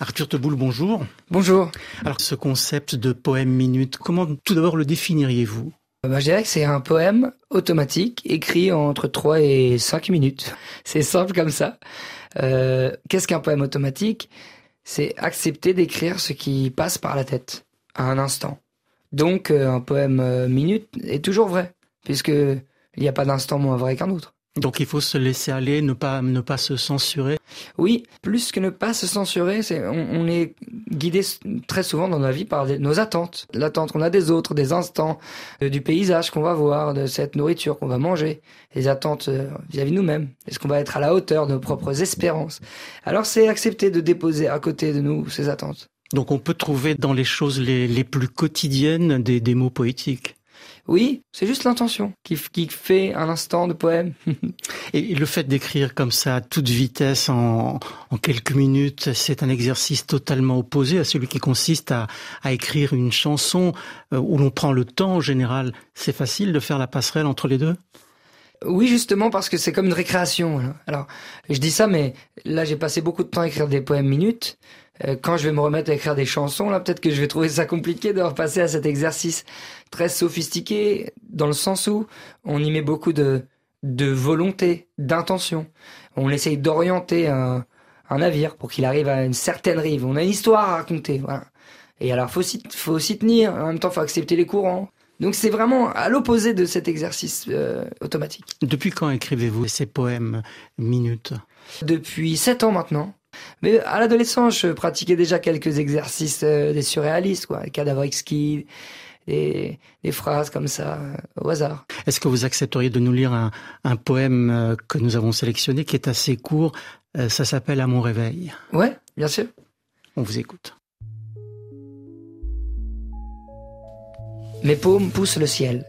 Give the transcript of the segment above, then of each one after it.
Arthur Teboul, bonjour. Bonjour. Alors ce concept de poème minute, comment tout d'abord le définiriez-vous? Bah, Je dirais que c'est un poème automatique écrit entre 3 et 5 minutes. C'est simple comme ça. Euh, Qu'est-ce qu'un poème automatique? C'est accepter d'écrire ce qui passe par la tête à un instant. Donc euh, un poème euh, minute est toujours vrai, puisque il n'y a pas d'instant moins vrai qu'un autre. Donc il faut se laisser aller, ne pas ne pas se censurer. Oui, plus que ne pas se censurer, c'est on, est guidé très souvent dans nos vie par nos attentes, l'attente qu'on a des autres, des instants, du paysage qu'on va voir, de cette nourriture qu'on va manger, les attentes euh, vis-à-vis nous-mêmes. Est-ce qu'on va être à la hauteur de nos propres espérances? Alors c'est accepter de déposer à côté de nous ces attentes. Donc on peut trouver dans les choses les, les plus quotidiennes des, des mots poétiques. Oui, c'est juste l'intention qui, fait un instant de poème. Et le fait d'écrire comme ça à toute vitesse en, quelques minutes, c'est un exercice totalement opposé à celui qui consiste à, écrire une chanson euh, où l'on prend le temps en général. C'est facile de faire la passerelle entre les deux? Oui, justement, parce que c'est comme une récréation. Hein. Alors, je dis ça, mais là, j'ai passé beaucoup de temps à écrire des poèmes minutes. Euh, quand je vais me remettre à écrire des chansons, là, peut-être que je vais trouver ça compliqué de repasser à cet exercice très sophistiqué, dans le sens où on y met beaucoup de, de volonté, d'intention. On essaye d'orienter un, un navire pour qu'il arrive à une certaine rive. On a une histoire à raconter, voilà. Et alors, faut aussi, faut aussi tenir. En même temps, faut accepter les courants. Donc c'est vraiment à l'opposé de cet exercice euh, automatique. Depuis quand écrivez-vous ces poèmes minutes? Depuis sept ans maintenant. Mais à l'adolescence, je pratiquais déjà quelques exercices euh, des surréalistes, quoi, les cadavres exquis, des, des, phrases comme ça, euh, au hasard. Est-ce que vous accepteriez de nous lire un, un, poème que nous avons sélectionné, qui est assez court Ça s'appelle À mon réveil. Ouais, bien sûr. On vous écoute. Mes paumes poussent le ciel,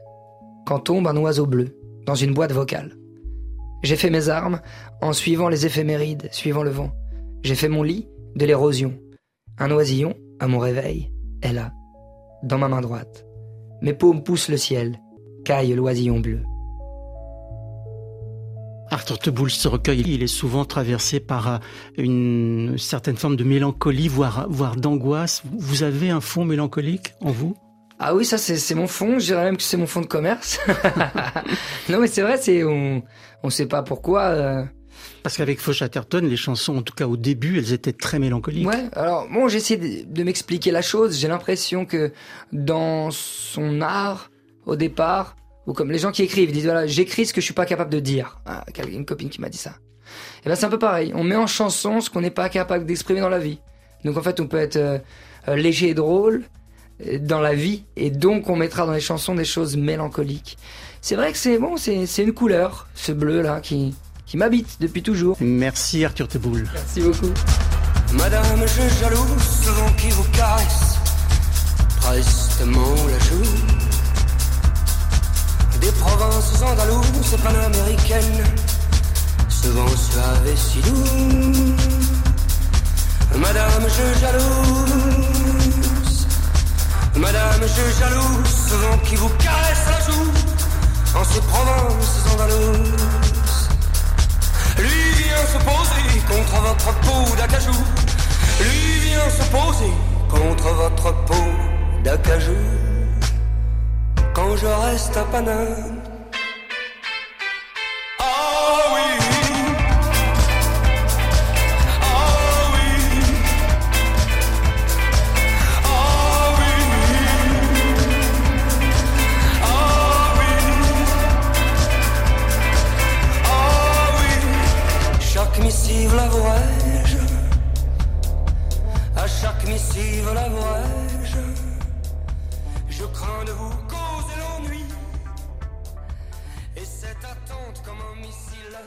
quand tombe un oiseau bleu, dans une boîte vocale. J'ai fait mes armes en suivant les éphémérides, suivant le vent. J'ai fait mon lit de l'érosion. Un oisillon, à mon réveil, est là, dans ma main droite. Mes paumes poussent le ciel, caille l'oisillon bleu. Arthur Teboul, ce recueil, il est souvent traversé par euh, une certaine forme de mélancolie, voire, voire d'angoisse. Vous avez un fond mélancolique en vous? Ah oui, ça c'est mon fond. Je dirais même que c'est mon fond de commerce. non mais c'est vrai, c'est on on sait pas pourquoi. Euh. Parce qu'avec Faux Chatterton, les chansons, en tout cas au début, elles étaient très mélancoliques. Ouais. Alors bon, j'essaie de, m'expliquer la chose. J'ai l'impression que dans son art, au départ, ou comme les gens qui écrivent, ils disent voilà, j'écris ce que je suis pas capable de dire. Ah, une copine qui m'a dit ça. Et ben c'est un peu pareil. On met en chanson ce qu'on n'est pas capable d'exprimer dans la vie. Donc en fait, on peut être euh, euh, léger et drôle, dans la vie et donc on mettra dans les chansons des choses mélancoliques. C'est vrai que c'est bon, c'est une couleur, ce bleu là qui, qui m'habite depuis toujours. Merci Arthur Teboul. Merci beaucoup. Madame, je jaloux ce qui vous caresse prestement la joue. Des provinces andalouses et panaméricaines, ce vent suave et si doux. Madame, je jaloux Madame, je jaloux ce vent qui vous caresse la joue en ces provinces andalouses. Contre votre peau d'acajou. Lui vient se poser contre votre peau d'acajou. Quand je reste à Paname missive l'avouerai-je À chaque missive l'avouerai-je Je crains de vous causer l'ennui. Et cette attente comme un missile